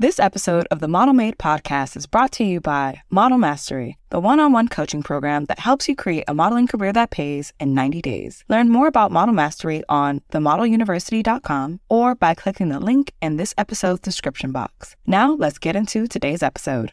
This episode of the Model Made podcast is brought to you by Model Mastery, the one on one coaching program that helps you create a modeling career that pays in 90 days. Learn more about Model Mastery on themodeluniversity.com or by clicking the link in this episode's description box. Now, let's get into today's episode.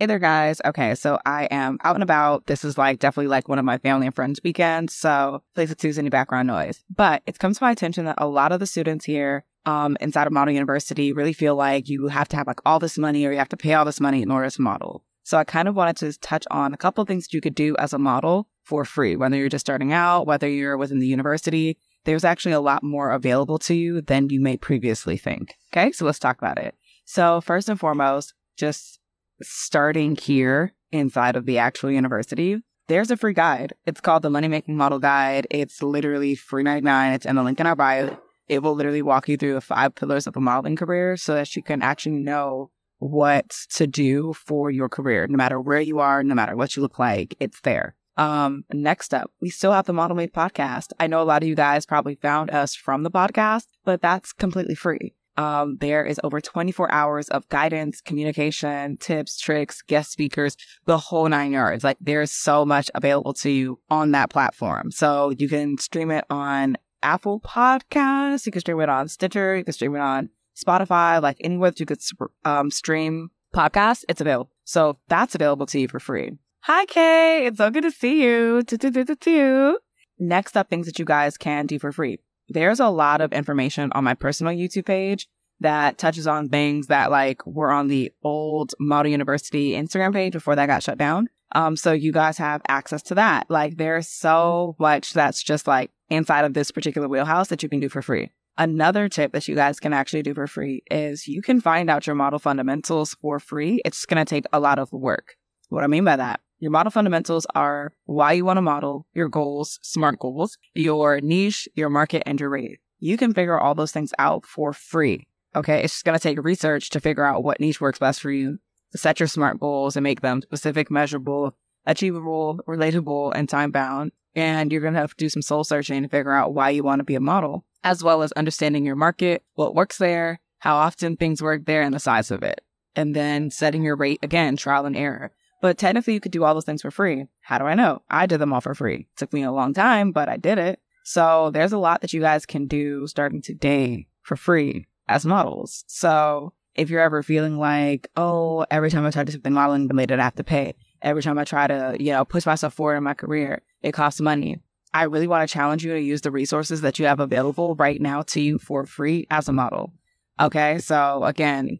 Hey there, guys. Okay, so I am out and about. This is like definitely like one of my family and friends' weekends, so please excuse any background noise. But it's come to my attention that a lot of the students here um, inside of Model University really feel like you have to have like all this money or you have to pay all this money in order to model. So I kind of wanted to touch on a couple of things that you could do as a model for free, whether you're just starting out, whether you're within the university. There's actually a lot more available to you than you may previously think. Okay, so let's talk about it. So first and foremost, just starting here inside of the actual university, there's a free guide. It's called the Money Making Model Guide. It's literally free 99. It's in the link in our bio. It will literally walk you through the five pillars of a modeling career so that you can actually know what to do for your career, no matter where you are, no matter what you look like, it's there. Um, next up, we still have the Model Made podcast. I know a lot of you guys probably found us from the podcast, but that's completely free. Um, there is over 24 hours of guidance, communication, tips, tricks, guest speakers, the whole nine yards. Like there's so much available to you on that platform. So you can stream it on Apple Podcasts, you can stream it on Stitcher, you can stream it on Spotify, like anywhere that you could um, stream podcasts, it's available. So that's available to you for free. Hi, Kay. It's so good to see you. Next up, things that you guys can do for free there's a lot of information on my personal YouTube page that touches on things that like were on the old Model University Instagram page before that got shut down. Um, so you guys have access to that. Like there's so much that's just like inside of this particular wheelhouse that you can do for free. Another tip that you guys can actually do for free is you can find out your model fundamentals for free. It's going to take a lot of work. What I mean by that your model fundamentals are why you want to model, your goals, SMART goals, your niche, your market, and your rate. You can figure all those things out for free. Okay. It's just going to take research to figure out what niche works best for you, set your SMART goals and make them specific, measurable, achievable, relatable, and time bound. And you're going to have to do some soul searching to figure out why you want to be a model, as well as understanding your market, what works there, how often things work there, and the size of it. And then setting your rate again, trial and error. But technically, you could do all those things for free. How do I know? I did them all for free. It took me a long time, but I did it. So there's a lot that you guys can do starting today for free as models. So if you're ever feeling like, oh, every time I try to do something modeling related, I have to pay. Every time I try to, you know, push myself forward in my career, it costs money. I really want to challenge you to use the resources that you have available right now to you for free as a model. Okay. So again,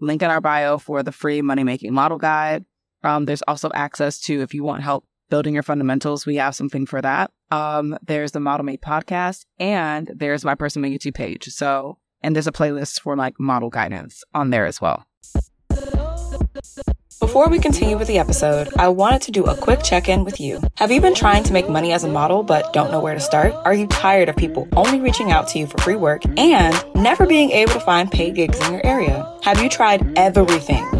link in our bio for the free money making model guide. Um, there's also access to if you want help building your fundamentals, we have something for that. Um, there's the Model Made podcast and there's my personal YouTube page. So, and there's a playlist for like model guidance on there as well. Before we continue with the episode, I wanted to do a quick check in with you. Have you been trying to make money as a model but don't know where to start? Are you tired of people only reaching out to you for free work and never being able to find paid gigs in your area? Have you tried everything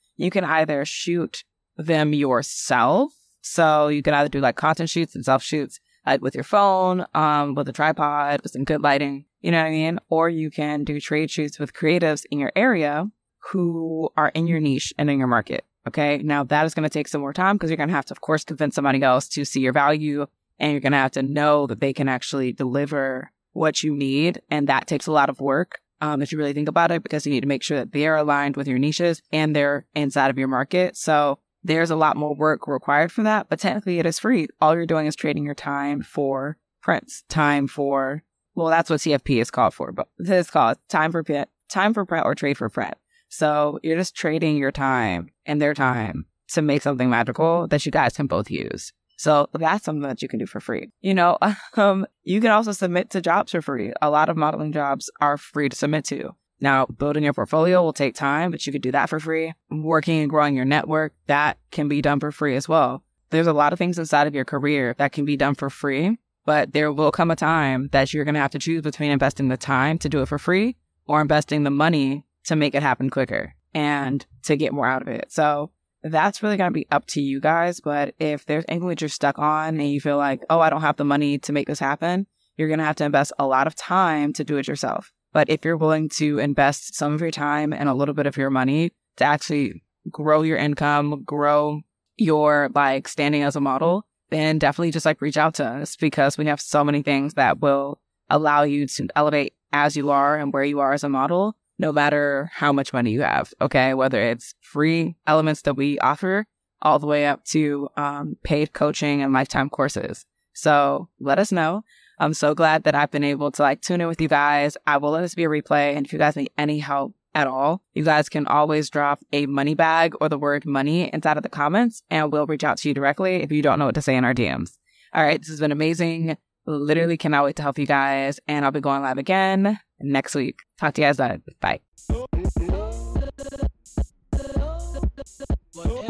You can either shoot them yourself. So you can either do like content shoots and self shoots like with your phone, um, with a tripod, with some good lighting, you know what I mean? Or you can do trade shoots with creatives in your area who are in your niche and in your market. Okay. Now that is going to take some more time because you're going to have to, of course, convince somebody else to see your value and you're going to have to know that they can actually deliver what you need. And that takes a lot of work. Um, if you really think about it, because you need to make sure that they're aligned with your niches and they're inside of your market. So there's a lot more work required for that, but technically it is free. All you're doing is trading your time for prints, time for, well, that's what TFP is called for, but it's called time for print, time for print or trade for print. So you're just trading your time and their time to make something magical that you guys can both use. So that's something that you can do for free. You know, um, you can also submit to jobs for free. A lot of modeling jobs are free to submit to. Now, building your portfolio will take time, but you could do that for free. Working and growing your network, that can be done for free as well. There's a lot of things inside of your career that can be done for free, but there will come a time that you're going to have to choose between investing the time to do it for free or investing the money to make it happen quicker and to get more out of it. So that's really going to be up to you guys. But if there's anything that you're stuck on and you feel like, oh, I don't have the money to make this happen, you're going to have to invest a lot of time to do it yourself. But if you're willing to invest some of your time and a little bit of your money to actually grow your income, grow your like standing as a model, then definitely just like reach out to us because we have so many things that will allow you to elevate as you are and where you are as a model no matter how much money you have. Okay. Whether it's free elements that we offer all the way up to um, paid coaching and lifetime courses. So let us know. I'm so glad that I've been able to like tune in with you guys. I will let this be a replay. And if you guys need any help at all, you guys can always drop a money bag or the word money inside of the comments and we'll reach out to you directly if you don't know what to say in our DMs. All right. This has been amazing. Literally cannot wait to help you guys. And I'll be going live again next week. Talk to you guys then. Bye.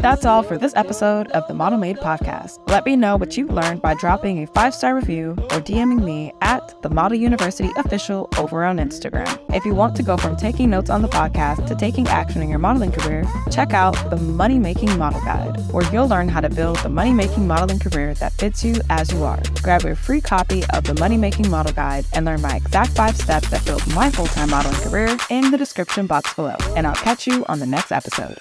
That's all for this episode of the Model Made podcast. Let me know what you learned by dropping a five star review or DMing me at the Model University Official over on Instagram. If you want to go from taking notes on the podcast to taking action in your modeling career, check out the Money Making Model Guide, where you'll learn how to build the money making modeling career that fits you as you are. Grab your free copy of the Money Making Model Guide and learn my exact five steps that built my full time modeling career in the description box below. And I'll catch you on the next episode.